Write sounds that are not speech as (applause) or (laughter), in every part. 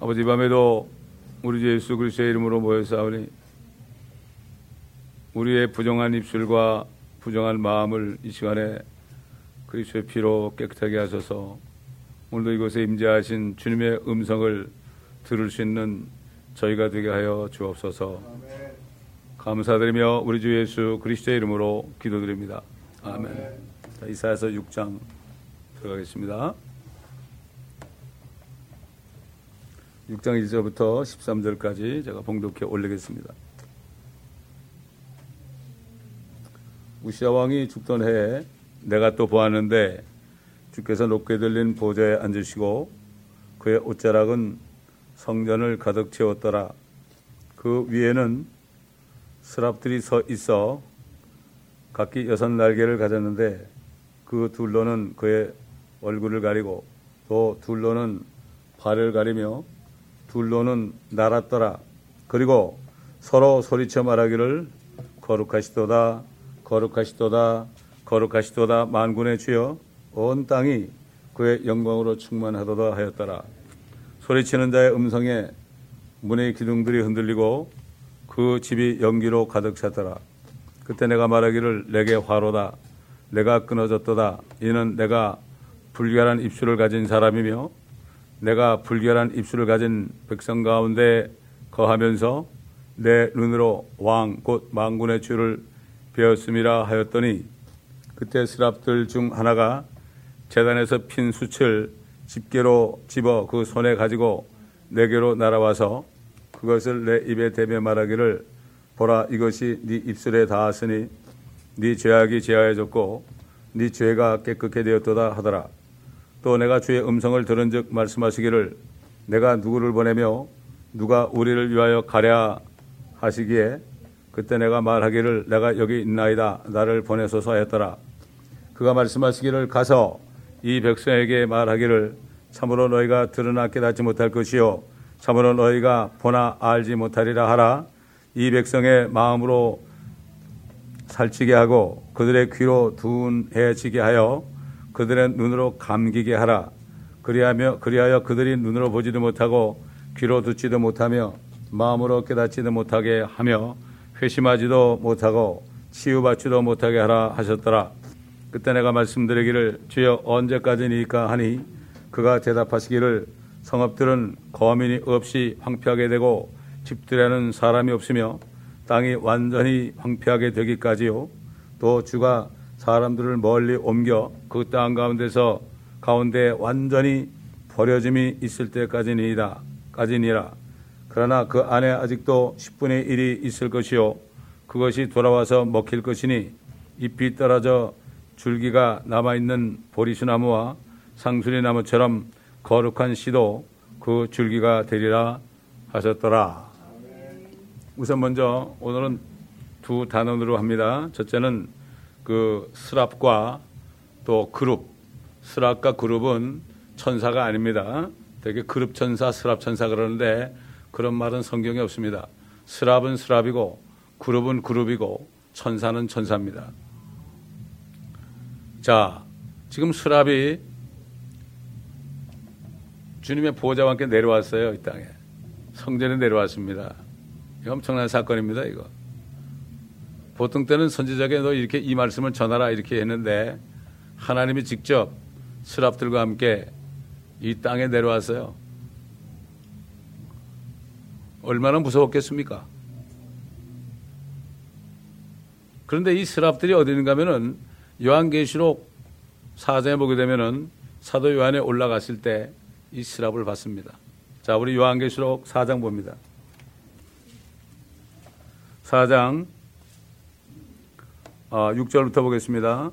아버지 밤에도 우리 주 예수 그리스도의 이름으로 모여사오니 우리의 부정한 입술과 부정한 마음을 이 시간에 그리스도의 피로 깨끗하게 하셔서 오늘도 이곳에 임재하신 주님의 음성을 들을 수 있는 저희가 되게 하여 주옵소서. 감사드리며 우리 주 예수 그리스도의 이름으로 기도드립니다. 아멘. 자, 이사야서 6장 들어가겠습니다. 6장 1절부터 13절까지 제가 봉독해 올리겠습니다. 우시아 왕이 죽던 해에 내가 또 보았는데 주께서 높게 들린 보좌에 앉으시고 그의 옷자락은 성전을 가득 채웠더라. 그 위에는 스랍들이 서 있어 각기 여섯 날개를 가졌는데 그 둘로는 그의 얼굴을 가리고 또 둘로는 발을 가리며 둘로는 날았더라. 그리고 서로 소리쳐 말하기를 거룩하시도다, 거룩하시도다, 거룩하시도다 만군의 주여 온 땅이 그의 영광으로 충만하도다 하였더라. 소리치는 자의 음성에 문의 기둥들이 흔들리고 그 집이 연기로 가득 찼더라. 그때 내가 말하기를 내게 화로다. 내가 끊어졌도다. 이는 내가 불결한 입술을 가진 사람이며 내가 불결한 입술을 가진 백성 가운데 거하면서 내 눈으로 왕 곧 망군의 주를 배웠음이라 하였더니 그때 스랍들 중 하나가 재단에서 핀 숯을 집게로 집어 그 손에 가지고 내게로 날아와서 그것을 내 입에 대며 말하기를 보라 이것이 네 입술에 닿았으니 네 죄악이 제하여졌고 네 죄가 깨끗게 되었도다 하더라. 또 내가 주의 음성을 들은즉 말씀하시기를 내가 누구를 보내며 누가 우리를 위하여 가랴 하시기에 그때 내가 말하기를 내가 여기 있나이다 나를 보내소서 하였더라. 그가 말씀하시기를 가서 이 백성에게 말하기를 참으로 너희가 들으나 깨닫지 못할 것이요 참으로 너희가 보나 알지 못하리라 하라. 이 백성의 마음으로 살찌게 하고 그들의 귀로 둔해지게 하여 그들의 눈으로 감기게 하라. 그리하며 그리하여 그들이 눈으로 보지도 못하고 귀로 듣지도 못하며 마음으로 깨닫지도 못하게 하며 회심하지도 못하고 치유받지도 못하게 하라 하셨더라. 그때 내가 말씀드리기를 주여 언제까지니까 하니 그가 대답하시기를 성읍들은 거민이 없이 황폐하게 되고 집들에는 사람이 없으며 땅이 완전히 황폐하게 되기까지요. 또 주가 사람들을 멀리 옮겨 그 땅 가운데서 가운데 완전히 버려짐이 있을 때까지니이다. 까지니라. 그러나 그 안에 아직도 10분의 1이 있을 것이요. 그것이 돌아와서 먹힐 것이니 잎이 떨어져 줄기가 남아있는 보리수나무와 상수리 나무처럼 거룩한 씨도 그 줄기가 되리라 하셨더라. 우선 먼저 오늘은 두 단원으로 합니다. 첫째는 그 스랍과 또 그룹. 스랍과 그룹은 천사가 아닙니다. 되게 그룹 천사, 스랍 천사 그러는데 그런 말은 성경에 없습니다. 스랍은 스랍이고 그룹은 그룹이고 천사는 천사입니다. 자, 지금 스랍이 주님의 보호자와 함께 내려왔어요, 이 땅에. 성전에 내려왔습니다. 엄청난 사건입니다, 이거. 보통 때는 선지자에게 너 이렇게 이 말씀을 전하라 이렇게 했는데 하나님이 직접 스랍들과 함께 이 땅에 내려왔어요. 얼마나 무서웠겠습니까? 그런데 이 스랍들이 어디 있는가 하면은 요한계시록 사장에 보게 되면은 사도 요한에 올라갔을 때 이 스랍을 봤습니다. 자, 우리 요한계시록 4장 봅니다. 4장 6절부터 어, 보겠습니다.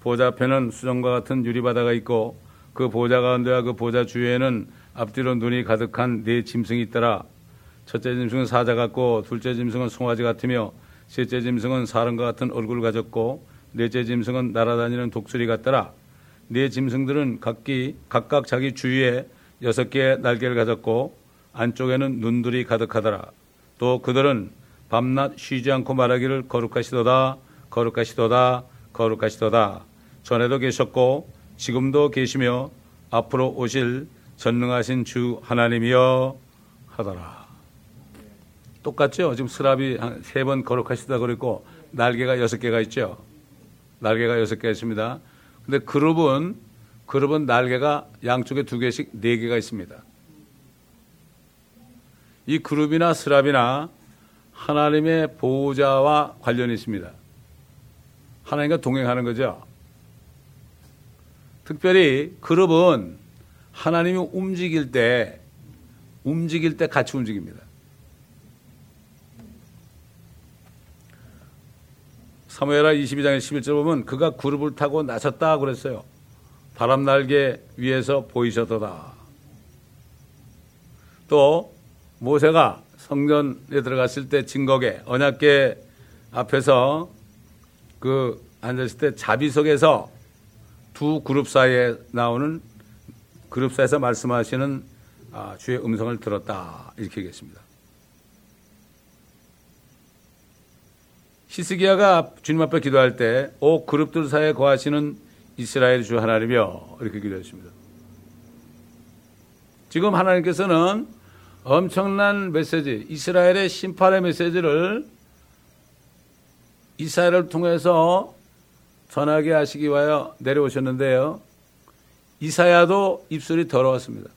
보좌 앞에는 수정과 같은 유리바다가 있고 그 보좌 가운데와 그 보좌 주위에는 앞뒤로 눈이 가득한 네 짐승이 있더라. 첫째 짐승은 사자 같고 둘째 짐승은 송아지 같으며 셋째 짐승은 사람과 같은 얼굴을 가졌고 넷째 짐승은 날아다니는 독수리 같더라. 네 짐승들은 각기 각각 자기 주위에 여섯 개의 날개를 가졌고 안쪽에는 눈들이 가득하더라. 또 그들은 밤낮 쉬지 않고 말하기를 거룩하시도다, 거룩하시도다, 거룩하시도다. 전에도 계셨고 지금도 계시며 앞으로 오실 전능하신 주 하나님이여 하더라. 똑같죠? 지금 스랍이 세번 거룩하시다 그랬고 날개가 여섯 개가 있죠. 날개가 여섯 개 있습니다. 근데 그룹은 그룹은 날개가 양쪽에 두 개씩 네 개가 있습니다. 이 그룹이나 스랍이나 하나님의 보호자와 관련이 있습니다. 하나님과 동행하는 거죠. 특별히 그룹은 하나님이 움직일 때 움직일 때 같이 움직입니다. 사무엘하 22장의 11절 보면 그가 그룹을 타고 나섰다 그랬어요. 바람 날개 위에서 보이셨도다. 또 모세가 성전에 들어갔을 때 증거계 언약계 앞에서 그 앉았을 때 자비석에서 두 그룹 사이에 나오는 그룹 사이에서 말씀하시는 아, 주의 음성을 들었다 이렇게 얘기했습니다. 히스기야가 주님 앞에 기도할 때 오 그룹들 사이에 거하시는 이스라엘 주 하나님이여 이렇게 기도했습니다. 지금 하나님께서는 엄청난 메시지, 이스라엘의 심판의 메시지를 이스라엘을 통해서 전하게 하시기 위하여 내려오셨는데요. 이사야도 입술이 더러웠습니다.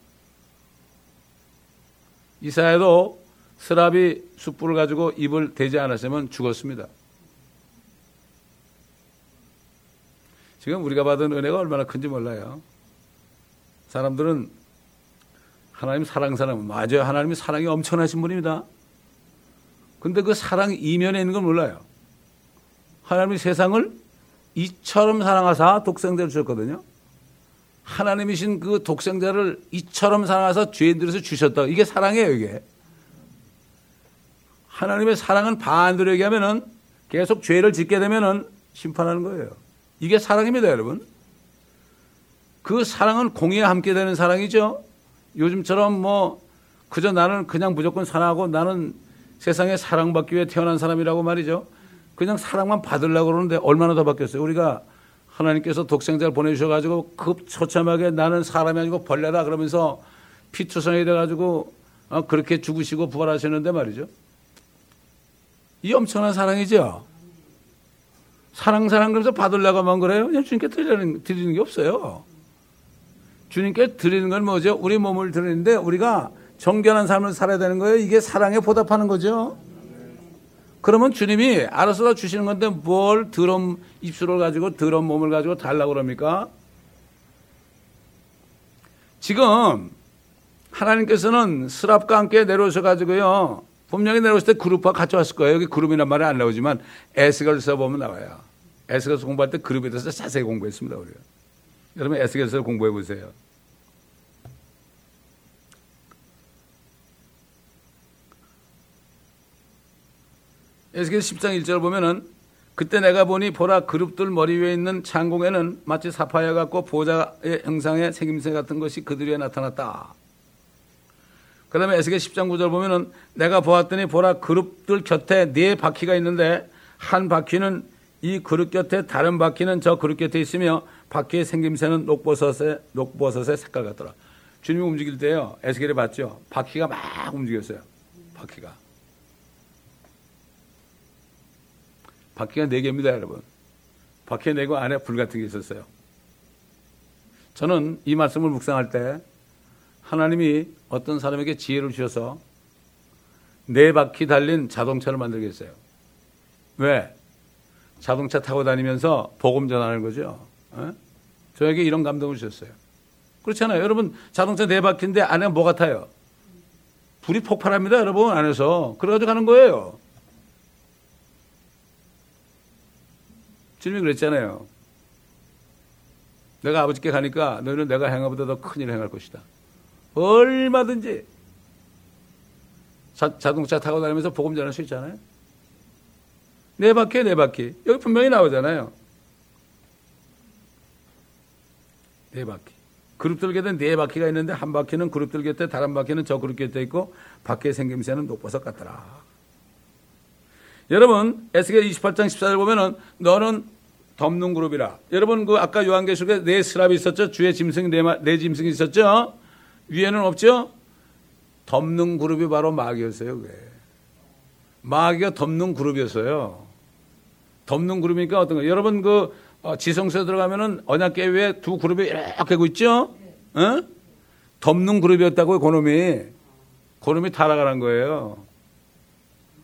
이사야도 스랍이 숯불을 가지고 입을 대지 않았으면 죽었습니다. 지금 우리가 받은 은혜가 얼마나 큰지 몰라요. 사람들은 하나님 사랑 사람 맞아요. 하나님이 사랑이 엄청나신 분입니다. 근데 그 사랑 이면에 있는 건 몰라요. 하나님이 세상을 이처럼 사랑하사 독생자를 주셨거든요. 하나님이신 그 독생자를 이처럼 사랑하사 죄인들에서 주셨다. 이게 사랑이에요, 이게. 하나님의 사랑은 반대로 얘기하면은 계속 죄를 짓게 되면은 심판하는 거예요. 이게 사랑입니다, 여러분. 그 사랑은 공의와 함께 되는 사랑이죠. 요즘처럼 뭐 그저 나는 그냥 무조건 사랑하고 나는 세상에 사랑받기 위해 태어난 사람이라고 말이죠. 그냥 사랑만 받으려고 그러는데 얼마나 더 바뀌었어요. 우리가 하나님께서 독생자를 보내주셔가지고 급처참하게 나는 사람이 아니고 벌레다 그러면서 피투성이 돼가지고 어, 그렇게 죽으시고 부활하셨는데 말이죠. 이 엄청난 사랑이죠. 사랑 사랑 그러면서 받으려고만 그래요. 그냥 주님께 드리는, 드리는 게 없어요. 주님께 드리는 건 뭐죠? 우리 몸을 드리는데 우리가 정결한 삶을 살아야 되는 거예요. 이게 사랑에 보답하는 거죠. 그러면 주님이 알아서 다 주시는 건데 뭘 드럼 입술을 가지고 드럼 몸을 가지고 달라고 그럽니까? 지금 하나님께서는 스랍과 함께 내려오셔 가지고요. 분명히 내려오실 때 그룹과 같이 왔을 거예요. 여기 그룹이란 말이 안 나오지만 에스겔 써보면 나와요. 에스겔서 공부할 때 그룹에 대해서 자세히 공부했습니다. 우리가. 여러분 에스겔서 공부해 보세요. 에스겔 10장 1절 보면은 그때 내가 보니 보라 그룹들 머리 위에 있는 창공에는 마치 사파이어 같고 보좌의 형상의 생김새 같은 것이 그들 위에 나타났다. 그 다음에 에스겔 10장 9절 보면은 내가 보았더니 보라 그룹들 곁에 네 바퀴가 있는데 한 바퀴는 이 그룹 곁에 다른 바퀴는 저 그룹 곁에 있으며 바퀴의 생김새는 녹버섯의 녹버섯의 색깔 같더라. 주님이 움직일 때요. 에스겔에 봤죠. 바퀴가 막 움직였어요. 바퀴가. 바퀴가 네 개입니다, 여러분. 바퀴 네개 안에 불 같은 게 있었어요. 저는 이 말씀을 묵상할 때 하나님이 어떤 사람에게 지혜를 주셔서 네 바퀴 달린 자동차를 만들겠어요. 왜? 자동차 타고 다니면서 복음 전하는 거죠. 에? 저에게 이런 감동을 주셨어요. 그렇잖아요. 여러분 자동차 네 바퀴인데 안에 뭐 같아요? 불이 폭발합니다, 여러분 안에서. 그래가지고 가는 거예요. 주님이 그랬잖아요. 내가 아버지께 가니까 너희는 내가 행하보다 더 큰 일을 행할 것이다. 얼마든지 자, 자동차 타고 다니면서 복음 전할 수 있잖아요. 네 바퀴, 네 바퀴. 여기 분명히 나오잖아요. 네 바퀴. 그룹들 곁에 네 바퀴가 있는데 한 바퀴는 그룹들 곁에 다른 바퀴는 저 그룹 곁에 있고 바퀴의 생김새는 녹버섯 같더라. 여러분 에스겔 28장 14절 보면은 너는 덮는 그룹이라. 여러분 그 아까 요한계시록에 네 스랍이 있었죠. 주의 짐승이 네, 네 짐승이 있었죠. 위에는 없죠? 덮는 그룹이 바로 마귀였어요, 그게. 마귀가 덮는 그룹이었어요. 덮는 그룹이니까 어떤 거? 여러분 그 어, 지성소에 들어가면은 언약계 위에 두 그룹이 이렇게 고 있죠? 어? 덮는 그룹이었다고요, 그놈이. 그놈이 타락하는 거예요.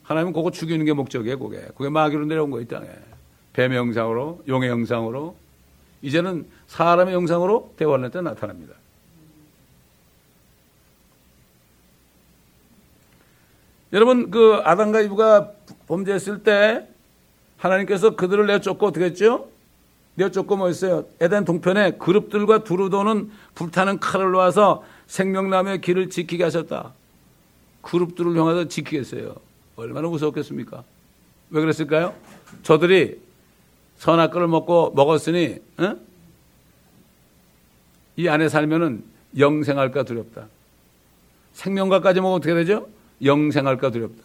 하나님은 그거 죽이는 게 목적이에요, 그게. 그게 마귀로 내려온 거이 땅에. 뱀의 형상으로, 용의 형상으로. 이제는 사람의 형상으로 대화할 때 나타납니다. 여러분 그 아담과 이브가 범죄했을 때 하나님께서 그들을 내쫓고 어떻게 했죠? 내쫓고 뭐였어요? 에덴 동편에 그룹들과 두루 도는 불타는 칼을 놓아서 생명나무의 길을 지키게 하셨다. 그룹들을 향해서 지키겠어요. 얼마나 무서웠겠습니까? 왜 그랬을까요? 저들이 선악과를 먹고 먹었으니 어? 이 안에 살면은 영생할까 두렵다. 생명과까지 먹으면 어떻게 되죠? 영생할까 두렵다.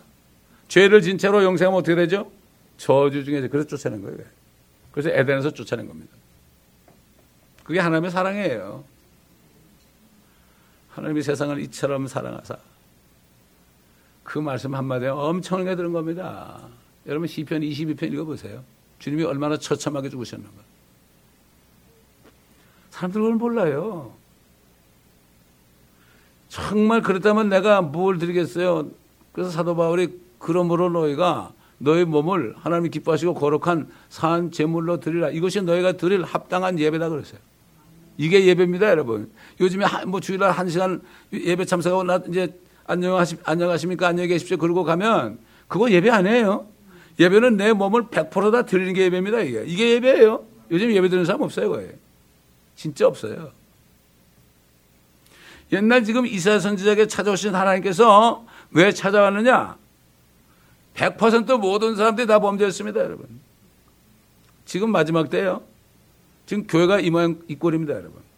죄를 진 채로 영생하면 어떻게 되죠? 저주 중에 그래서 쫓아낸 거예요. 그래서 에덴에서 쫓아낸 겁니다. 그게 하나님의 사랑이에요. 하나님이 세상을 이처럼 사랑하사 그 말씀 한마디에 엄청나게 들은 겁니다. 여러분 시편 22편 읽어보세요. 주님이 얼마나 처참하게 죽으셨는가. 사람들 그걸 몰라요. 정말 그렇다면 내가 뭘 드리겠어요? 그래서 사도 바울이 그러므로 너희가 너희 몸을 하나님이 기뻐하시고 거룩한 산 제물로 드리라. 이것이 너희가 드릴 합당한 예배다 그랬어요. 이게 예배입니다, 여러분. 요즘에 뭐 주일날 한 시간 예배 참석하고 나 이제 안녕하시, 안녕하십니까? 안녕히 계십시오. 그러고 가면 그거 예배 아니에요. 예배는 내 몸을 100%다 드리는 게 예배입니다, 이게. 이게 예배예요. 요즘 예배 드리는 사람 없어요, 거의. 진짜 없어요. 옛날 지금 이사야 선지자에게 찾아오신 하나님께서 왜 찾아왔느냐? 100% 모든 사람들이 다 범죄했습니다, 여러분. 지금 마지막 때예요. 지금 교회가 이 모양 이 꼴입니다, 여러분.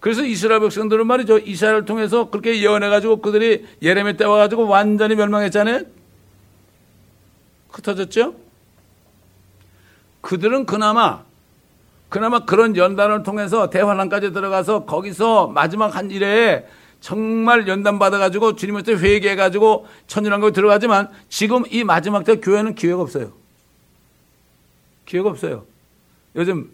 그래서 이스라엘 백성들은 말이죠. 이스라엘을 통해서 그렇게 예언해가지고 그들이 예레미 때 와가지고 완전히 멸망했잖아요. 흩어졌죠? 그들은 그나마 그나마 그런 연단을 통해서 대환란까지 들어가서 거기서 마지막 한 일에 정말 연단 받아가지고 주님한테 회개해가지고 천일한국에 들어가지만 지금 이 마지막 때 교회는 기회가 없어요. 기회가 없어요. 요즘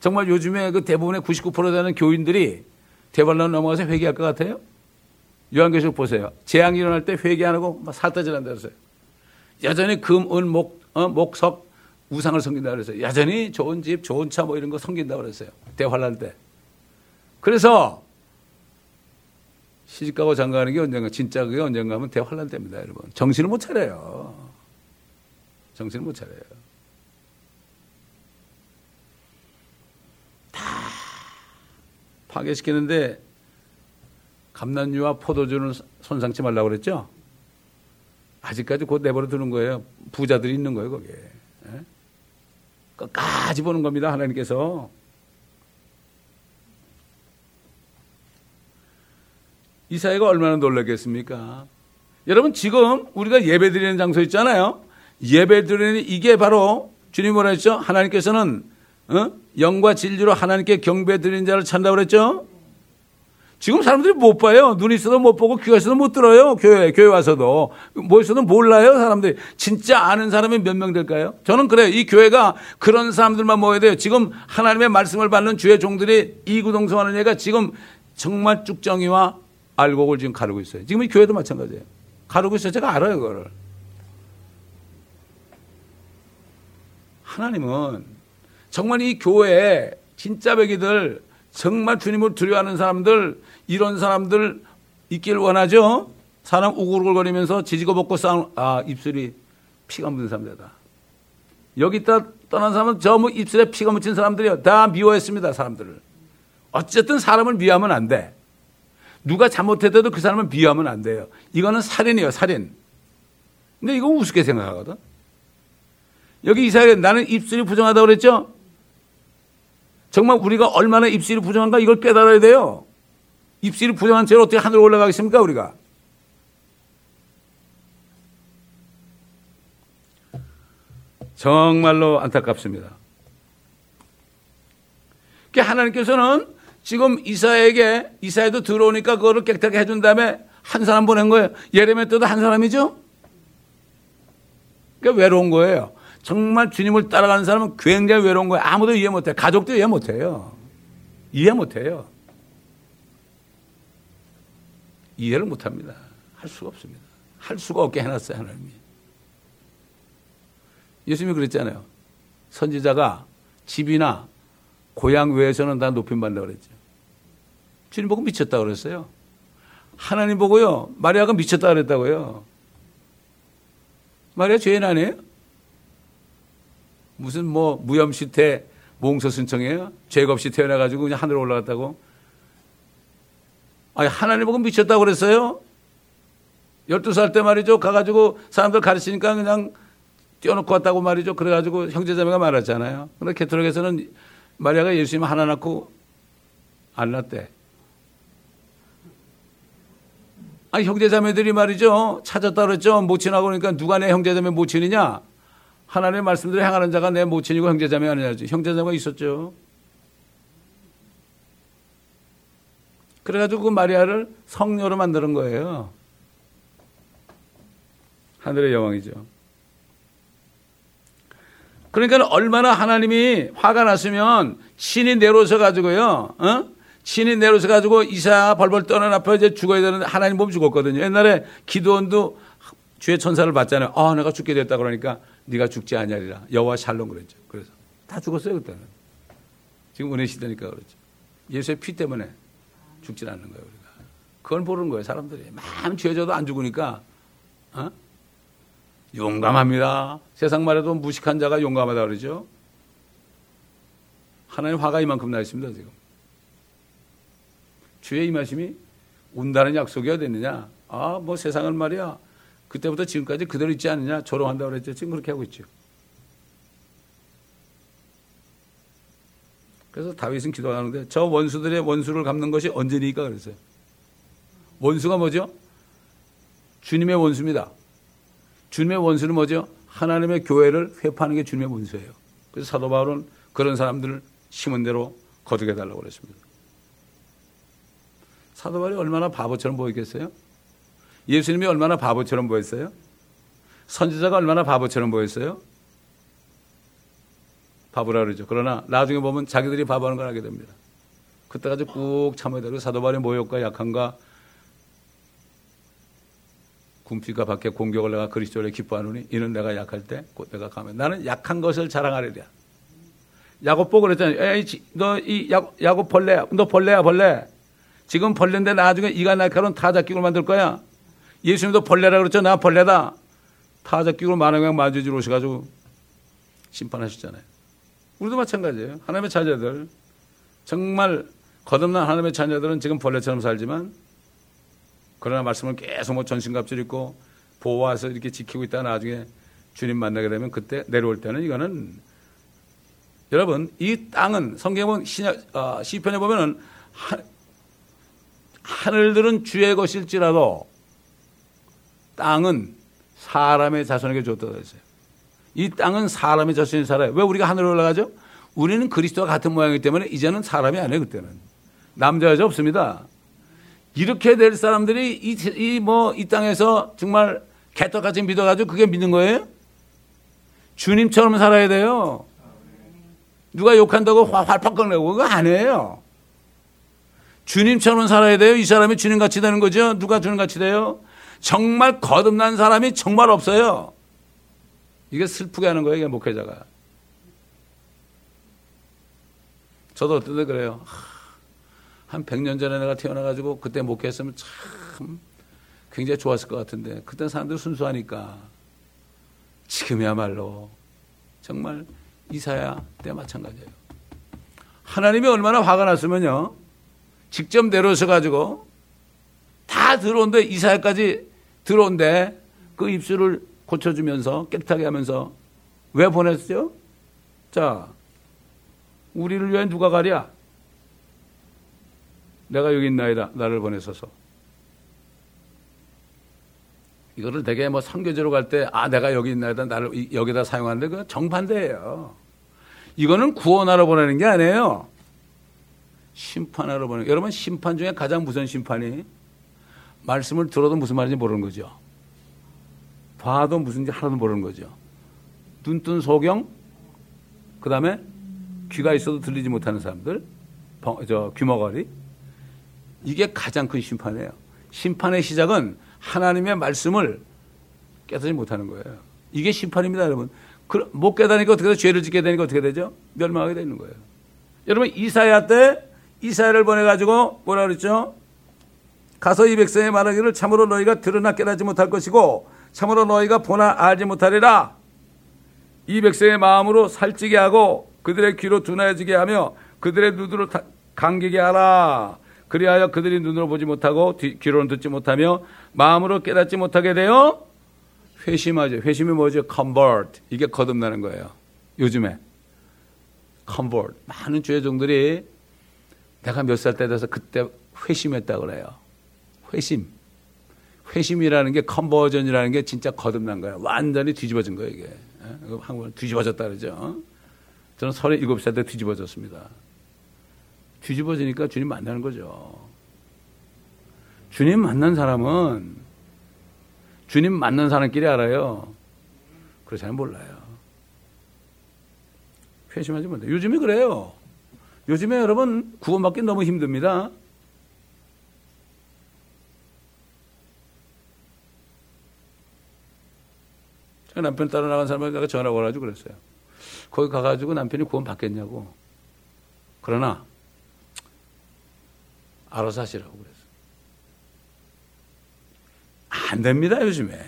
정말 요즘에 그 대부분의 99% 되는 교인들이 대반란 넘어가서 회개할 것 같아요? 요한계시록 보세요. 재앙이 일어날 때 회개 안 하고 막 살떠질한다 그랬어요. 여전히 금, 은, 목, 어, 목 석, 우상을 섬긴다 그랬어요. 여전히 좋은 집, 좋은 차 뭐 이런 거 섬긴다 그랬어요. 대환란 때. 그래서 시집가고 장가가는 게 언젠가 진짜 그게 언젠가 하면 대환란 때입니다, 여러분. 정신을 못 차려요. 정신을 못 차려요. 파괴시키는데 감난유와 포도주는 손상치 말라고 그랬죠? 아직까지 곧 내버려 두는 거예요. 부자들이 있는 거예요, 거기에. 예? 끝까지 보는 겁니다, 하나님께서. 이사회가 얼마나 놀랐겠습니까? 여러분, 지금 우리가 예배 드리는 장소 있잖아요. 예배 드리는 이게 바로 주님 뭐라 했죠? 하나님께서는 어? 영과 진리로 하나님께 경배 드리는 자를 찬다고 그랬죠? 지금 사람들이 못 봐요. 눈이 있어도 못 보고 귀가 있어도 못 들어요. 교회, 교회 와서도. 뭐 있어도 몰라요, 사람들이. 진짜 아는 사람이 몇 명 될까요? 저는 그래요. 이 교회가 그런 사람들만 모여야 돼요. 지금 하나님의 말씀을 받는 주의 종들이 이구동성하는 얘가 지금 정말 쭉정이와 알곡을 지금 가르고 있어요. 지금 이 교회도 마찬가지예요. 가르고 있어요. 제가 알아요, 그거를. 하나님은 정말 이 교회에 진짜 배기들 정말 주님을 두려워하는 사람들 이런 사람들 있길 원하죠. 사람 우글우글거리면서 지지고 볶고 싸우는 아 입술이 피가 묻은 사람들이다. 여기 있다 떠난 사람은 전부 입술에 피가 묻힌 사람들이요. 다 미워했습니다. 사람들을. 어쨌든 사람을 미워하면 안 돼. 누가 잘못했어도 그 사람을 미워하면 안 돼요. 이거는 살인이에요. 살인. 근데 이거 우습게 생각하거든. 여기 이사야 나는 입술이 부정하다고 그랬죠? 정말 우리가 얼마나 입술이 부정한가 이걸 깨달아야 돼요. 입술이 부정한 채로 어떻게 하늘 올라가겠습니까, 우리가? 정말로 안타깝습니다. 하나님께서는 지금 이사에게 이사에도 들어오니까 그거를 깨끗하게 해준 다음에 한 사람 보낸 거예요. 예레미야 때도 한 사람이죠. 그러니까 외로운 거예요. 정말 주님을 따라가는 사람은 굉장히 외로운 거예요. 아무도 이해 못해요. 가족도 이해 못해요. 이해 못해요. 이해를 못합니다. 할 수가 없습니다. 할 수가 없게 해놨어요 하나님이. 예수님이 그랬잖아요. 선지자가 집이나 고향 외에서는 다 높임 받는다고 그랬죠. 주님 보고 미쳤다 그랬어요. 하나님 보고요. 마리아가 미쳤다 그랬다고요. 마리아 죄인 아니에요? 무슨 뭐 무염시태 몽서 순청이에요? 죄 없이 태어나가지고 그냥 하늘에 올라갔다고? 아니, 하나님 보고 미쳤다고 그랬어요? 12살 때 말이죠. 가가지고 사람들 가르치니까 그냥 띄워놓고 왔다고 말이죠. 그래가지고 형제자매가 말았잖아요. 그런데 캐톨릭에서는 마리아가 예수님 하나 낳고 안 낳대. 아니, 형제자매들이 말이죠. 찾았다 그랬죠. 모친하고 그러니까 누가 내 형제자매 모친이냐? 하나님의 말씀대로 행하는 자가 내 모친이고 형제자매가 아니냐지. 형제자매가 있었죠. 그래가지고 그 마리아를 성녀로 만드는 거예요. 하늘의 여왕이죠. 그러니까 얼마나 하나님이 화가 났으면 신이 내려오셔 가지고요, 어? 신이 내려오셔 가지고 이사 벌벌 떠는 앞에 이제 죽어야 되는데 하나님 몸 죽었거든요. 옛날에 기도원도 주의 천사를 봤잖아요. 아, 내가 죽게 됐다 그러니까 네가 죽지 아니하리라. 여호와 샬롬 그랬죠. 그래서 다 죽었어요 그때는. 지금 은혜 시대니까 그렇죠. 예수의 피 때문에 죽지 않는 거예요 우리가. 그걸 모르는 거예요 사람들이. 마음 죄져도 안 죽으니까 어? 용감합니다. 세상 말해도 무식한 자가 용감하다 그러죠. 하나님 화가 이만큼 나 있습니다 지금. 주의 임하심이 온다는 약속이 어딨느냐? 아, 뭐 세상을 말이야. 그때부터 지금까지 그대로 있지 않느냐? 조롱한다고 그랬죠. 지금 그렇게 하고 있죠. 그래서 다윗은 기도하는데 저 원수들의 원수를 갚는 것이 언제니까 그랬어요. 원수가 뭐죠? 주님의 원수입니다. 주님의 원수는 뭐죠? 하나님의 교회를 회파하는 게 주님의 원수예요. 그래서 사도 바울은 그런 사람들을 심은 대로 거두게 달라고 그랬습니다. 사도 바울이 얼마나 바보처럼 보이겠어요? 예수님이 얼마나 바보처럼 보였어요? 선지자가 얼마나 바보처럼 보였어요? 바보라 그러죠. 그러나 나중에 보면 자기들이 바보하는 걸 알게 됩니다. 그때까지 꾹 참아야 되고 사도 바울의 모욕과 약함과 군피가 밖에 공격을 내가 그리스도를 기뻐하노니 이는 내가 약할 때 곧 내가 가면 나는 약한 것을 자랑하리라. 야곱 보고 그랬잖아요. 너이 야곱 벌레야. 너 벌레야 벌레. 지금 벌레인데 나중에 이가 날카로운 타작기로 만들 거야. 예수님도 벌레라 그랬죠. 나 벌레다. 타작기로 만왕양 마주지로 오셔가지고 심판하셨잖아요. 우리도 마찬가지예요. 하나님의 자녀들 정말 거듭난 하나님의 자녀들은 지금 벌레처럼 살지만 그러나 말씀을 계속 뭐 전신갑질 입고 보호해서 이렇게 지키고 있다 나중에 주님 만나게 되면 그때 내려올 때는 이거는 여러분 이 땅은 보면 어, 시편에 보면은 하, 하늘들은 주의 것일지라도 땅은 사람의 자손에게 줬다고 했어요. 이 땅은 사람의 자손이 살아요. 왜 우리가 하늘에 올라가죠? 우리는 그리스도와 같은 모양이기 때문에 이제는 사람이 아니에요, 그때는. 남자, 여자 없습니다. 이렇게 될 사람들이 이, 뭐, 이 땅에서 정말 개떡같이 믿어가지고 그게 믿는 거예요? 주님처럼 살아야 돼요. 누가 욕한다고 활팍 꺼내고 그거 아니에요. 주님처럼 살아야 돼요. 이 사람이 주님 같이 되는 거죠. 누가 주님 같이 돼요? 정말 거듭난 사람이 정말 없어요. 이게 슬프게 하는 거예요. 이게 목회자가. 저도 어떤 때 그래요. 한 100년 전에 내가 태어나가지고 그때 목회했으면 참 굉장히 좋았을 것 같은데 그때 사람들 순수하니까 지금이야말로 정말 이사야 때 마찬가지예요. 하나님이 얼마나 화가 났으면요. 직접 내려오셔 가지고 다 들어온데 이사야까지 들어온데 그 입술을 고쳐주면서 깨끗하게 하면서 왜 보냈죠? 자, 우리를 위해 누가 가랴? 내가 여기 있나이다. 나를 보내소서. 이거를 되게 뭐 상교제로 갈 때, 아, 내가 여기 있나이다. 나를 여기다 사용하는데 그 정반대예요. 이거는 구원하러 보내는 게 아니에요. 심판하러 보는 여러분 심판 중에 가장 무서운 심판이 말씀을 들어도 무슨 말인지 모르는 거죠. 봐도 무슨지 하나도 모르는 거죠. 눈 뜬 소경, 그 다음에 귀가 있어도 들리지 못하는 사람들, 저 귀머거리. 이게 가장 큰 심판이에요. 심판의 시작은 하나님의 말씀을 깨닫지 못하는 거예요. 이게 심판입니다, 여러분. 못 깨닫으니까 어떻게 되죠? 죄를 짓게 되니까 어떻게 되죠? 멸망하게 되는 거예요. 여러분, 이사야 때 이사야를 보내가지고 뭐라 그랬죠? 가서 이 백성에 말하기를 참으로 너희가 드러나 깨닫지 못할 것이고 참으로 너희가 보나 알지 못하리라. 이 백성의 마음으로 살찌게 하고 그들의 귀로 둔하여지게 하며 그들의 눈으로 감기게 하라. 그리하여 그들이 눈으로 보지 못하고 귀로는 듣지 못하며 마음으로 깨닫지 못하게 되어 회심하죠. 회심이 뭐죠? convert. 이게 거듭나는 거예요. 요즘에. convert. 많은 죄종들이 내가 몇 살 때 돼서 그때 회심했다 그래요. 회심. 회심이라는 게 컨버전이라는 게 진짜 거듭난 거예요. 완전히 뒤집어진 거예요, 이게. 예? 한국은 뒤집어졌다 그러죠. 저는 37살 때 뒤집어졌습니다. 뒤집어지니까 주님 만나는 거죠. 주님 만난 사람은 주님 만난 사람끼리 알아요. 그렇지 않으면 몰라요. 회심하지 못해. 요즘에 그래요. 요즘에 여러분 구원받기 너무 힘듭니다. 남편 따라 나간 사람에게 전화가 와가지고 그랬어요. 거기 가가지고 남편이 구원 받겠냐고. 그러나 알아서 하시라고 그랬어요. 안 됩니다, 요즘에.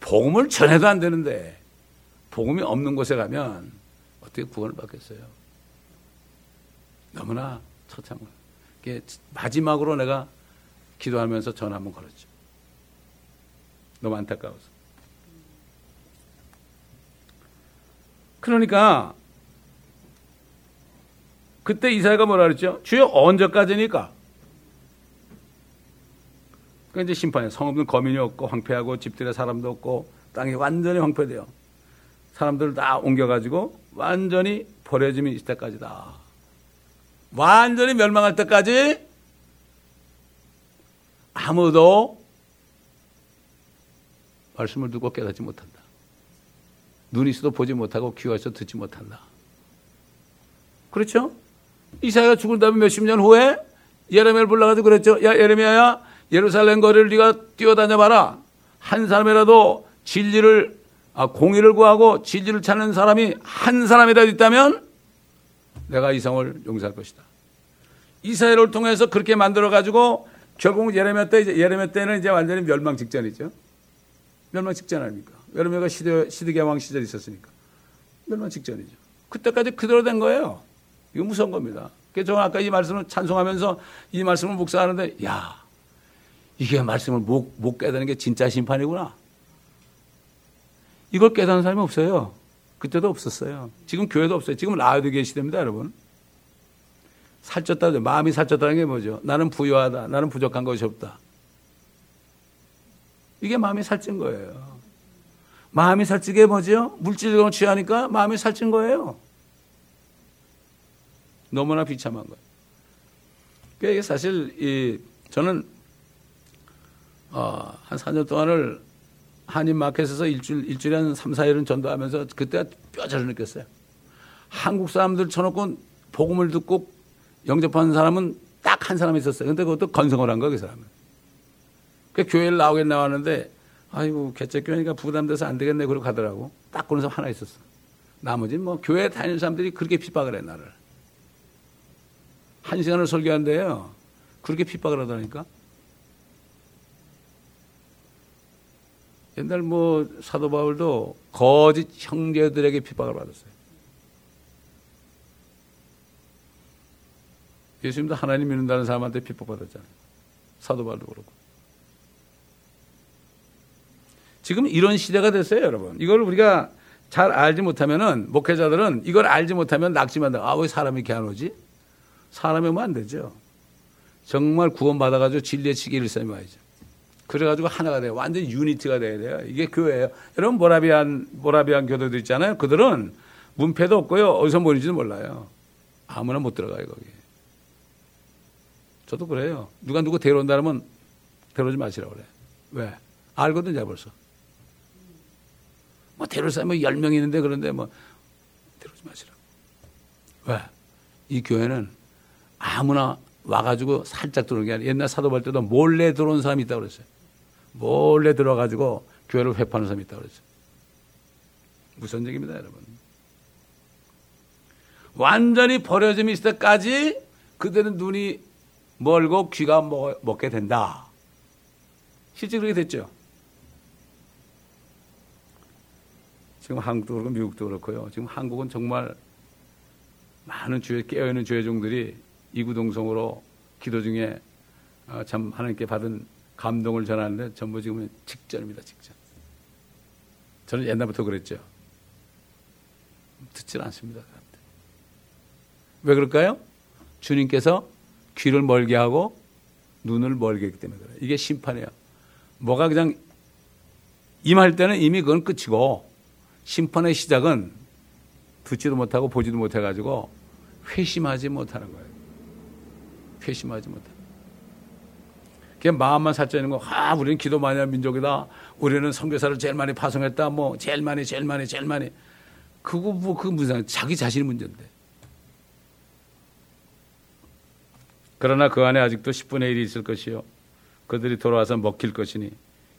복음을 전해도 안 되는데, 복음이 없는 곳에 가면 어떻게 구원을 받겠어요? 너무나 처참한 거예요. 마지막으로 내가 기도하면서 전화 한번 걸었죠. 너무 안타까워서. 그러니까 그때 이사야가 뭐라 그랬죠? 주여 언제까지니까? 그 이제 심판에 성 없는 거민이 없고 황폐하고 집들에 사람도 없고 땅이 완전히 황폐돼요. 사람들을 다 옮겨가지고 완전히 버려짐이 있을 때까지다. 완전히 멸망할 때까지 아무도 말씀을 듣고 깨닫지 못한다. 눈이 있어도 보지 못하고 귀가 있어도 듣지 못한다. 그렇죠? 이사야가 죽은 다음에 몇십 년 후에 예레미야를 불러가지고 그랬죠. 야 예레미야야 예루살렘 거리를 네가 뛰어다녀 봐라. 한 사람이라도 진리를 아, 공의를 구하고 진리를 찾는 사람이 한 사람이라도 있다면 내가 이성을 용서할 것이다. 이사야를 통해서 그렇게 만들어 가지고 결국 예레미야 때 예레미야 때는 이제 완전히 멸망 직전이죠. 멸망 직전 아닙니까? 예레미야가 시드 시드기야 왕 시절이 있었으니까 멸망 직전이죠. 그때까지 그대로 된 거예요. 이거 무서운 겁니다. 그래서 저는 아까 이 말씀을 찬송하면서 이 말씀을 묵상하는데 야 이게 말씀을 못, 못 깨닫는 게 진짜 심판이구나. 이걸 깨닫는 사람이 없어요. 그때도 없었어요. 지금 교회도 없어요. 지금 라디오 시대입니다, 여러분. 살쪘다, 마음이 살쪘다는 게 뭐죠? 나는 부유하다. 나는 부족한 것이 없다. 이게 마음이 살찐 거예요. 마음이 살찌게 뭐죠? 물질을 취하니까 마음이 살찐 거예요. 너무나 비참한 거예요. 그러니까 사실 이 저는 어, 한 4년 동안을 한인 마켓에서 일주일, 일주일에 한 3, 4일은 전도하면서 그때가 뼈저리 느꼈어요. 한국 사람들 쳐놓고 복음을 듣고 영접하는 사람은 딱 한 사람 있었어요. 근데 그것도 건성을 한 거야, 그 사람은. 그 교회를 나오긴 나왔는데, 아이고, 개척교회니까 부담돼서 안 되겠네, 그러고 가더라고. 딱 그런 사람 하나 있었어. 나머지는 뭐, 교회 다니는 사람들이 그렇게 핍박을 해, 나를. 한 시간을 설교한대요. 그렇게 핍박을 하다니까. 옛날 뭐 사도 바울도 거짓 형제들에게 핍박을 받았어요. 예수님도 하나님 믿는다는 사람한테 핍박받았잖아요. 사도 바울도 그렇고. 지금 이런 시대가 됐어요, 여러분. 이걸 우리가 잘 알지 못하면은 목회자들은 이걸 알지 못하면 낙심한다. 아, 왜 사람이 이렇게 안 오지? 사람이 오면 안 되죠. 정말 구원받아가지고 진리의 일삼이 와야죠. 그래가지고 하나가 돼요. 완전 유니티가 돼야 돼요. 이게 교회예요. 여러분 모라비안 모라비안 교도들 있잖아요. 그들은 문패도 없고요. 어디서 모인지도 몰라요. 아무나 못 들어가요 거기. 저도 그래요. 누가 누구 데려온다면 데려오지 마시라고 그래. 왜? 알거든요, 벌써. 뭐 데려올 사람이 뭐 10명 있는데 그런데 뭐 데려오지 마시라고. 왜? 이 교회는 아무나 와가지고 살짝 들어오는 게 아니라 옛날 사도발 때도 몰래 들어온 사람이 있다고 그랬어요. 몰래 들어가지고 교회를 회파하는 사람이 있다고 그랬어요. 무슨 얘기입니다, 여러분. 완전히 버려짐이 있을 때까지 그들은 눈이 멀고 귀가 먹, 게 된다. 실제 그렇게 됐죠. 지금 한국도 그렇고 미국도 그렇고요. 지금 한국은 정말 많은 주의 깨어있는 주의종들이 이구동성으로 기도 중에 어, 참 하나님께 받은 감동을 전하는데 전부 지금은 직전입니다. 직전. 저는 옛날부터 그랬죠. 듣질 않습니다. 왜 그럴까요? 주님께서 귀를 멀게 하고 눈을 멀게 했기 때문에 그래요. 이게 심판이에요. 뭐가 그냥 임할 때는 이미 그건 끝이고 심판의 시작은 듣지도 못하고 보지도 못해가지고 회심하지 못하는 거예요. 회심하지 못하는 그냥 마음만 살쪄있는 거, 아, 우리는 기도 많이 하는 민족이다. 우리는 선교사를 제일 많이 파송했다. 뭐, 제일 많이, 제일 많이, 제일 많이. 그거 뭐, 그 무슨, 자기 자신의 문제인데. 그러나 그 안에 아직도 10분의 1이 있을 것이요. 그들이 돌아와서 먹힐 것이니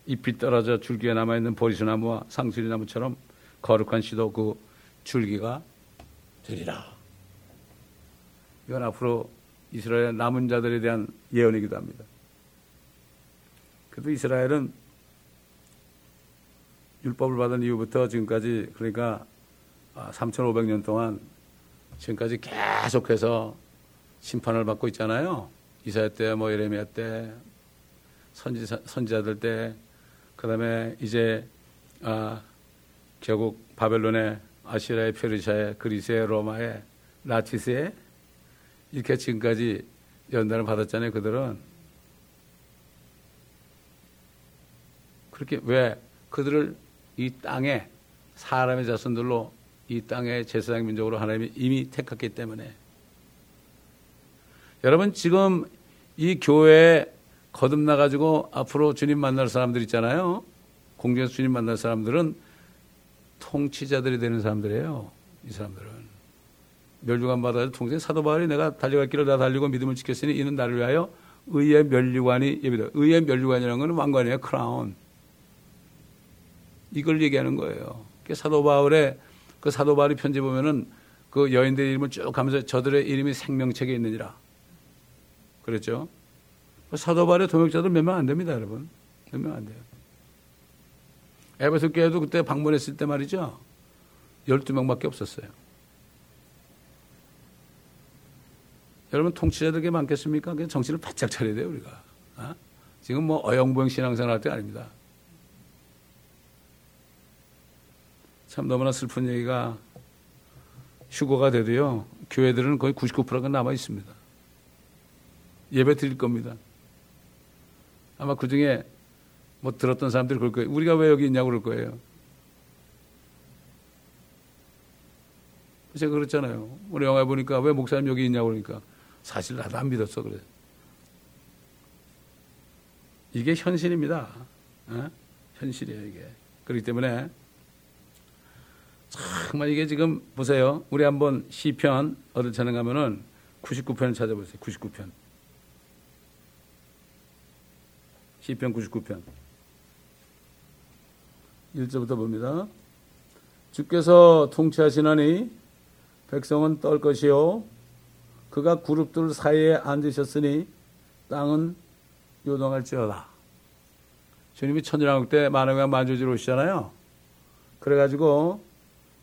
잎이 떨어져 줄기에 남아있는 보리수나무와 상수리나무처럼 거룩한 씨도 그 줄기가 되리라. 이건 앞으로 이스라엘 남은 자들에 대한 예언이기도 합니다. 그래도 이스라엘은 율법을 받은 이후부터 지금까지 그러니까 3,500년 아, 동안 지금까지 계속해서 심판을 받고 있잖아요. 이사야 때, 뭐 예레미야 때, 선지자, 선지자들 때, 그 다음에 이제 아, 결국 바벨론의 아시라의 페르시아의 그리스의 로마의 나치스의 이렇게 지금까지 연단을 받았잖아요. 그들은 그렇게 왜 그들을 이 땅에 사람의 자손들로 이 땅의 제사장 민족으로 하나님이 이미 택했기 때문에 여러분 지금 이 교회에 거듭나 가지고 앞으로 주님 만날 사람들 있잖아요. 공중에서 주님 만날 사람들은 통치자들이 되는 사람들이에요. 이 사람들은 멸류관 받아서 통치 사도 바울이 내가 달려갈 길을 다 달리고 믿음을 지켰으니 이는 나를 위하여 의의 멸류관이 예비다. 의의 멸류관이라는 것은 왕관이에요. 크라운. 이걸 얘기하는 거예요. 사도 바울의 그 사도 바울이 편지 보면은 그 여인들의 이름을 쭉 가면서 저들의 이름이 생명책에 있느니라. 그랬죠? 사도 바울의 동역자들 몇 명 안 됩니다, 여러분. 몇 명 안 돼요. 에베소 교회도 그때 방문했을 때 말이죠. 12명밖에 없었어요. 여러분 통치자들에게 많겠습니까? 그냥 정신을 바짝 차려야 돼요, 우리가. 어? 지금 뭐 어영부영 신앙생활 할 때 아닙니다. 참 너무나 슬픈 얘기가 휴거가 돼도요. 교회들은 거의 99%가 남아 있습니다. 예배 드릴 겁니다. 아마 그 중에 뭐 들었던 사람들이 그럴 거예요. 우리가 왜 여기 있냐고 그럴 거예요. 제가 그랬잖아요. 우리 영화에 보니까 왜 목사님 여기 있냐고 그러니까 사실 나도 안 믿었어 그래. 이게 현실입니다. 어? 현실이에요 이게. 그렇기 때문에 정말 이게 지금 보세요. 우리 한번 시편 어딜 찾아가면은 99편을 찾아보세요. 99편. 시편 99편. 1절부터 봅니다. 주께서 통치하시나니 백성은 떨 것이요 그가 그룹들 사이에 앉으셨으니 땅은 요동할지어다. 주님이 천지왕국 때 만왕의 만주지로 오시잖아요. 그래가지고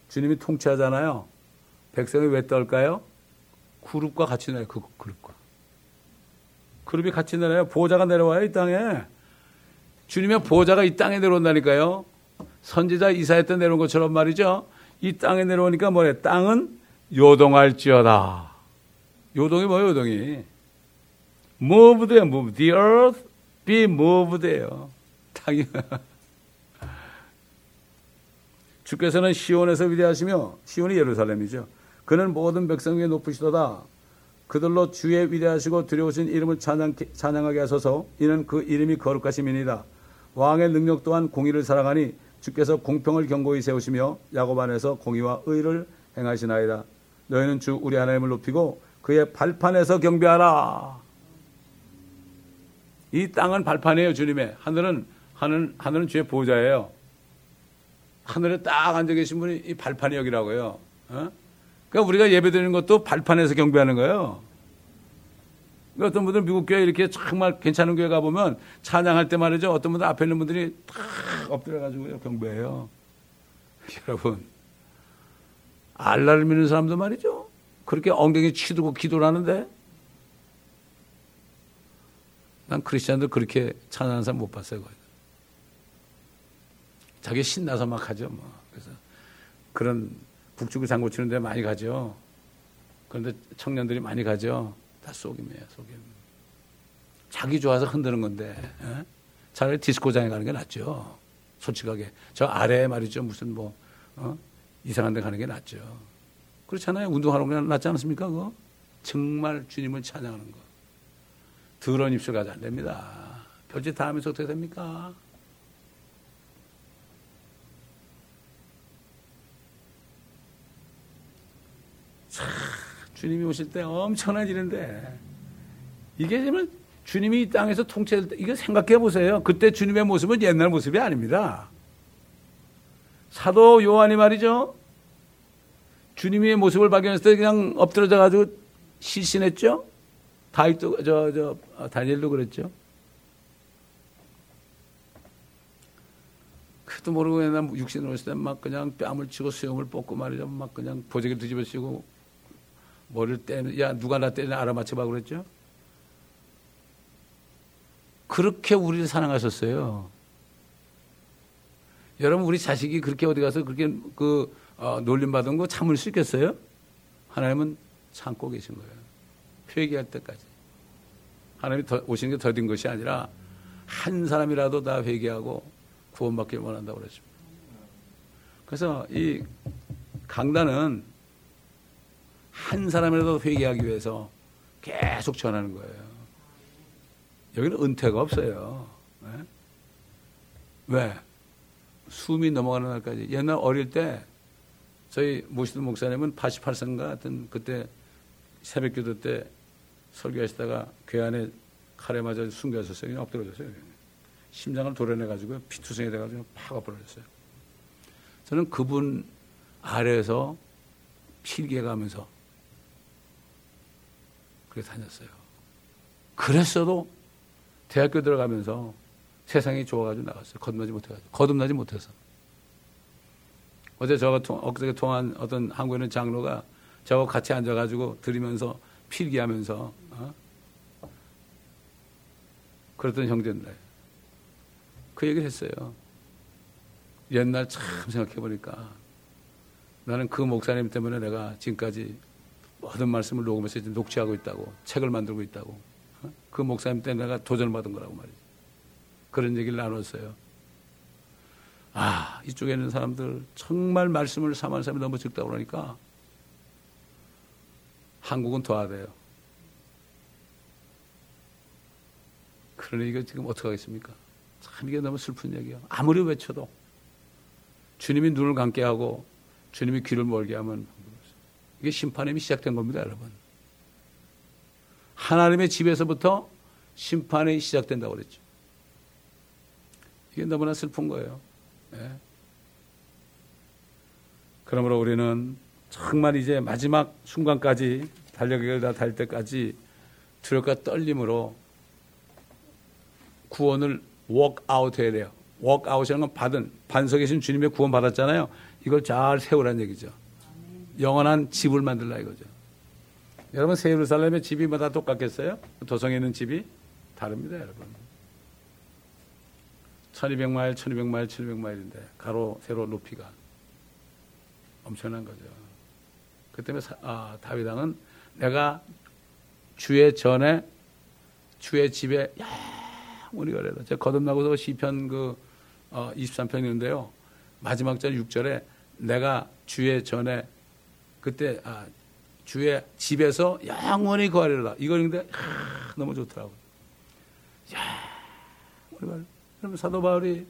주님이 통치하잖아요. 백성이 왜 떨까요? 그룹과 같이 나요. 그 그룹과. 그룹이 같이 내려요. 보호자가 내려와요, 이 땅에. 주님의 보호자가 이 땅에 내려온다니까요. 선지자 이사야 때 내려온 것처럼 말이죠. 이 땅에 내려오니까 뭐래? 땅은 요동할지어다. 요동이 뭐예요, 요동이? moved예요, move. The earth be moved예요. 땅이. (laughs) 주께서는 시온에서 위대하시며 시온이 예루살렘이죠. 그는 모든 백성 위에 높으시도다. 그들로 주의 위대하시고 두려우신 이름을 찬양, 찬양하게 하소서 이는 그 이름이 거룩하심이니라 왕의 능력 또한 공의를 사랑하니 주께서 공평을 경고히 세우시며 야곱 안에서 공의와 의를 행하시나이다. 너희는 주 우리 하나님을 높이고 그의 발판에서 경배하라. 이 땅은 발판이에요 주님의. 하늘은 하늘 하늘은 주의 보좌예요. 하늘에 딱 앉아 계신 분이 이 발판이 여기라고요. 어? 그러니까 우리가 예배 드리는 것도 발판에서 경배하는 거예요. 그러니까 어떤 분들 미국 교회 이렇게 정말 괜찮은 교회 가보면 찬양할 때 말이죠. 어떤 분들 앞에 있는 분들이 탁 엎드려가지고 경배해요. (laughs) 여러분, 알라를 믿는 사람도 말이죠. 그렇게 엉덩이 치두고 기도를 하는데 난 크리스찬들 그렇게 찬양하는 사람 못 봤어요. 자기 신나서 막 하죠. 뭐. 그래서 그런 북쪽을 장구 치는 데 많이 가죠. 그런데 청년들이 많이 가죠. 다 속임이에요, 속임. 자기 좋아서 흔드는 건데, 에? 예? 차라리 디스코장에 가는 게 낫죠. 솔직하게. 저 아래에 말이죠. 무슨 뭐, 어? 이상한 데 가는 게 낫죠. 그렇잖아요. 운동하는 게 낫지 않습니까? 그거? 정말 주님을 찬양하는 거. 더러운 입술 가지 안 됩니다. 별짓 다 하면서 어떻게 됩니까? 주님이 오실 때 엄청난 일인데 이게 정말 주님이 이 땅에서 통치할 때 이거 생각해 보세요. 그때 주님의 모습은 옛날 모습이 아닙니다. 사도 요한이 말이죠. 주님의 모습을 발견했을 때 그냥 엎드려져 가지고 실신했죠. 다윗도 저저 어, 다니엘도 그랬죠. 그도 모르고 옛날 육신으로 있을 때 막 그냥 뺨을 치고 수염을 뽑고 말이죠. 막 그냥 보자기를 뒤집어 쓰고 머리를 떼는, 야, 누가 나 때리나 알아맞혀봐 그랬죠? 그렇게 우리를 사랑하셨어요. 여러분, 우리 자식이 그렇게 어디 가서 그렇게 그, 어, 놀림 받은 거 참을 수 있겠어요? 하나님은 참고 계신 거예요. 회개할 때까지. 하나님이 더, 오시는 게 더딘 것이 아니라 한 사람이라도 다 회개하고 구원받길 원한다고 그랬습니다. 그래서 이 강단은 한 사람이라도 회개하기 위해서 계속 전하는 거예요. 여기는 은퇴가 없어요. 네? 왜? 숨이 넘어가는 날까지. 옛날 어릴 때 저희 모시던 목사님은 88세인가 하여튼 그때 새벽 기도 때 설교하시다가 괴 안에 칼에 맞아 숨겨졌어요. 그냥 엎드려졌어요. 심장을 도려내가지고 피투성이 돼가지고 팍 엎어졌어요. 저는 그분 아래에서 필기해 가면서 그렇게 다녔어요. 그랬어도 대학교 들어가면서 세상이 좋아가지고 나갔어요. 거듭나지 못해가지고. 거듭나지 못해서. 어제 저가 통, 엊그제 통한 어떤 한국에 있는 장로가 저하고 같이 앉아가지고 들으면서 필기하면서, 어? 그랬던 형제인데. 그 얘기를 했어요. 옛날 참 생각해보니까 나는 그 목사님 때문에 내가 지금까지 모든 말씀을 녹음해서 녹취하고 있다고 책을 만들고 있다고 어? 그 목사님 때문에 내가 도전을 받은 거라고 말이죠. 그런 얘기를 나눴어요. 아 이쪽에 있는 사람들 정말 말씀을 삼하는 사람이 너무 적다 그러니까 한국은 도와야 돼요. 그러니 이거 지금 어떻게 하겠습니까? 참 이게 너무 슬픈 얘기예요. 아무리 외쳐도 주님이 눈을 감게 하고 주님이 귀를 멀게 하면 이게 심판이 시작된 겁니다, 여러분. 하나님의 집에서부터 심판이 시작된다고 그랬죠. 이게 너무나 슬픈 거예요. 네. 그러므로 우리는 정말 이제 마지막 순간까지 달력을 다 달 때까지 두렵과 떨림으로 구원을 워크아웃 해야 돼요. work out이라는 건 받은 반석에 계신 주님의 구원 받았잖아요. 이걸 잘 세우라는 얘기죠. 영원한 집을 만들라 이거죠. 여러분 새 예루살렘의 집이 뭐 다 똑같겠어요? 도성에 있는 집이 다릅니다, 여러분. 1200마일, 1200마일, 700마일인데 가로, 세로, 높이가 엄청난 거죠. 그 때문에 아, 다윗 왕은 내가 주의 전에 주의 집에 영원히 거래다. 제가 거듭나고서 시편 그 어, 23편인데요. 마지막 절 6절에 내가 주의 전에 그때 아, 주의 집에서 영원히 거하리라. 이거 근데 너무 좋더라고요. 야, 여러분 사도 바울이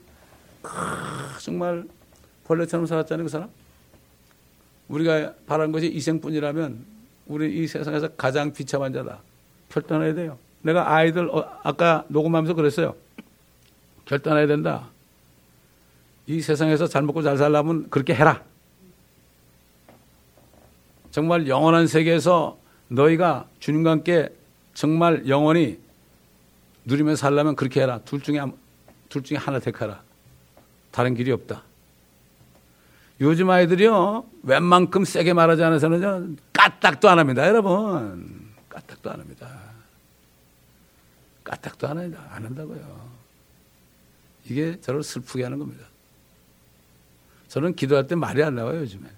정말 벌레처럼 살았잖아요, 그 사람. 우리가 바란 것이 이 생뿐이라면 우리 이 세상에서 가장 비참한 자다. 결단해야 돼요. 내가 아이들 어, 아까 녹음하면서 그랬어요. 결단해야 된다. 이 세상에서 잘 먹고 잘 살려면 그렇게 해라. 정말 영원한 세계에서 너희가 주님과 함께 정말 영원히 누리며 살려면 그렇게 해라. 둘 중에 둘 중에 하나 택하라. 다른 길이 없다. 요즘 아이들이요 웬만큼 세게 말하지 않아서는 까딱도 안 합니다, 여러분. 까딱도 안 합니다. 까딱도 안, 한다, 안 한다고요. 이게 저를 슬프게 하는 겁니다. 저는 기도할 때 말이 안 나와요, 요즘에.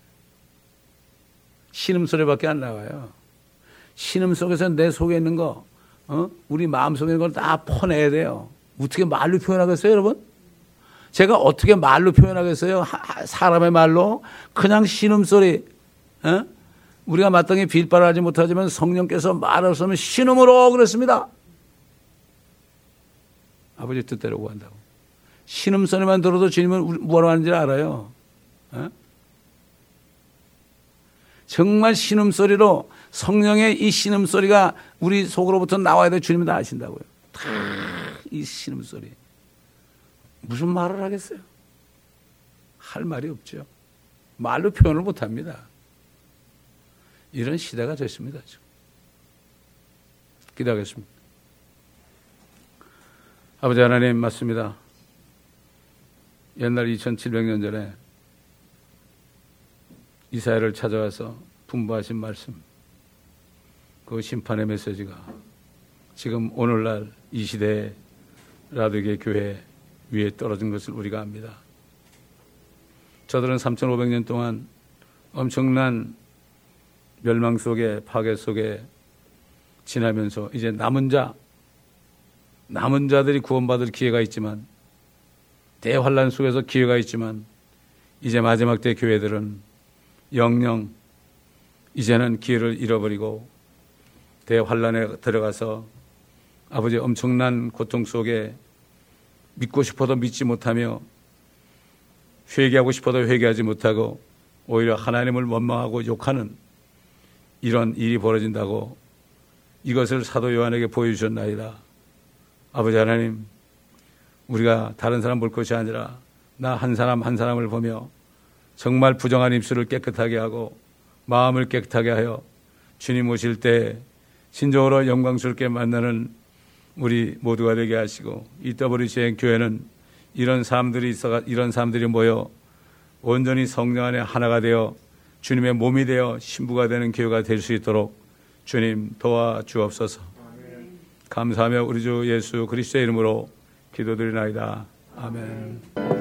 신음 소리밖에 안 나와요. 신음 속에서 내 속에 있는 거, 어? 우리 마음 속에 있는 걸 다 퍼내야 돼요. 어떻게 말로 표현하겠어요, 여러분? 제가 어떻게 말로 표현하겠어요? 사람의 말로? 그냥 신음 소리, 어? 우리가 마땅히 빌바하지 못하지만 성령께서 말하시면 신음으로 그랬습니다. 아버지 뜻대로 구한다고. 신음 소리만 들어도 주님은 뭐라고 하는지 알아요. 어? 정말 신음소리로 성령의 이 신음소리가 우리 속으로부터 나와야 돼 주님이 다 아신다고요. 다 이 신음소리. 무슨 말을 하겠어요? 할 말이 없죠. 말로 표현을 못 합니다. 이런 시대가 됐습니다. 지금. 기도하겠습니다. 아버지 하나님 맞습니다. 옛날 2700년 전에 이사야를 찾아와서 분부하신 말씀, 그 심판의 메시지가 지금 오늘날 이 시대에 라디오계 교회 위에 떨어진 것을 우리가 압니다. 저들은 3,500년 동안 엄청난 멸망 속에 파괴 속에 지나면서 이제 남은 자 남은 자들이 구원받을 기회가 있지만 대환란 속에서 기회가 있지만 이제 마지막 때 교회들은 영영 이제는 기회를 잃어버리고 대환란에 들어가서 아버지 엄청난 고통 속에 믿고 싶어도 믿지 못하며 회개하고 싶어도 회개하지 못하고 오히려 하나님을 원망하고 욕하는 이런 일이 벌어진다고 이것을 사도 요한에게 보여주셨나이다. 아버지 하나님, 우리가 다른 사람 볼 것이 아니라 나 한 사람 한 사람을 보며 정말 부정한 입술을 깨끗하게 하고 마음을 깨끗하게 하여 주님 오실 때 신적으로 영광스럽게 만나는 우리 모두가 되게 하시고 EWCN 교회는 이런 사람들이 있어 이런 사람들이 모여 온전히 성령 안에 하나가 되어 주님의 몸이 되어 신부가 되는 교회가 될 수 있도록 주님 도와 주옵소서. 감사하며 우리 주 예수 그리스도의 이름으로 기도드리나이다. 아멘.